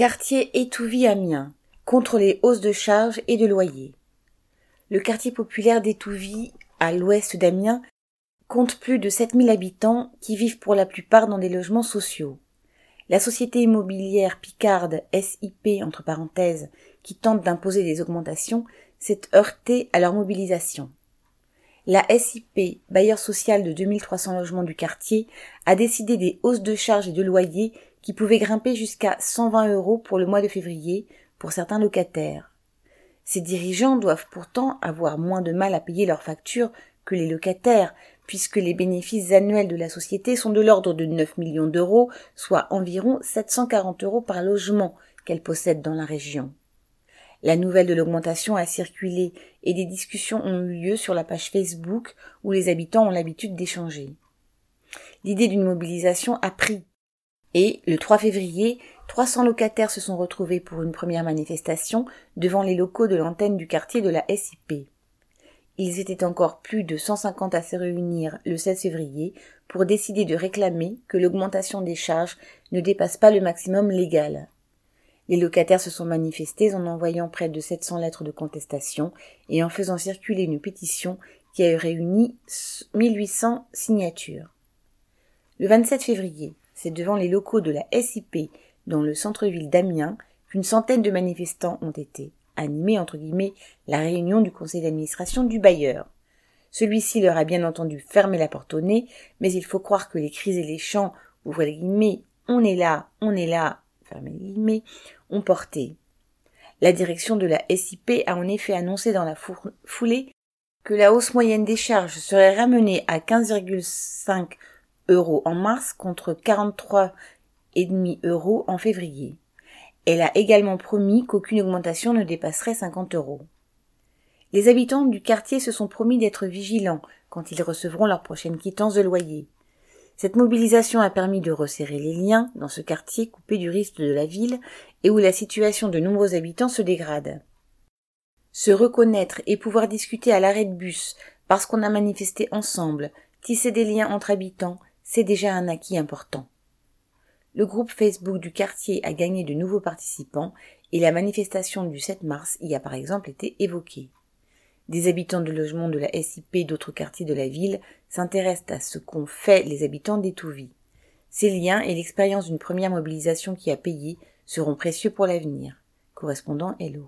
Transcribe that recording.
Quartier Étouvie-Amiens contre les hausses de charges et de loyers. Le quartier populaire d'Étouvie, à l'ouest d'Amiens, compte plus de 7000 habitants qui vivent pour la plupart dans des logements sociaux. La société immobilière Picarde SIP entre parenthèses qui tente d'imposer des augmentations s'est heurtée à leur mobilisation. La SIP, bailleur social de 2300 logements du quartier, a décidé des hausses de charges et de loyers qui pouvait grimper jusqu'à 120 euros pour le mois de février pour certains locataires. Ces dirigeants doivent pourtant avoir moins de mal à payer leurs factures que les locataires, puisque les bénéfices annuels de la société sont de l'ordre de 9 millions d'euros, soit environ 740 euros par logement qu'elle possède dans la région. La nouvelle de l'augmentation a circulé et des discussions ont eu lieu sur la page Facebook où les habitants ont l'habitude d'échanger. L'idée d'une mobilisation a pris et, le 3 février, 300 locataires se sont retrouvés pour une première manifestation devant les locaux de l'antenne du quartier de la SIP. Ils étaient encore plus de 150 à se réunir le 16 février pour décider de réclamer que l'augmentation des charges ne dépasse pas le maximum légal. Les locataires se sont manifestés en envoyant près de 700 lettres de contestation et en faisant circuler une pétition qui a réuni 1800 signatures. Le 27 février, c'est devant les locaux de la SIP dans le centre-ville d'Amiens qu'une centaine de manifestants ont été animés entre guillemets la réunion du conseil d'administration du bailleur. Celui-ci leur a bien entendu fermé la porte au nez, mais il faut croire que les cris et les chants, ouvrez les guillemets, on est là, on est là, fermez les guillemets, ont porté. La direction de la SIP a en effet annoncé dans la foulée que la hausse moyenne des charges serait ramenée à 15,5 en mars contre 43,5 euros en février. Elle a également promis qu'aucune augmentation ne dépasserait 50 euros. Les habitants du quartier se sont promis d'être vigilants quand ils recevront leur prochaine quittance de loyer. Cette mobilisation a permis de resserrer les liens dans ce quartier coupé du risque de la ville et où la situation de nombreux habitants se dégrade. Se reconnaître et pouvoir discuter à l'arrêt de bus parce qu'on a manifesté ensemble, tisser des liens entre habitants, c'est déjà un acquis important. Le groupe Facebook du quartier a gagné de nouveaux participants et la manifestation du 7 mars y a par exemple été évoquée. Des habitants de logements de la SIP d'autres quartiers de la ville s'intéressent à ce qu'ont fait les habitants d'Étouvie. Ces liens et l'expérience d'une première mobilisation qui a payé seront précieux pour l'avenir. Correspondant Hello.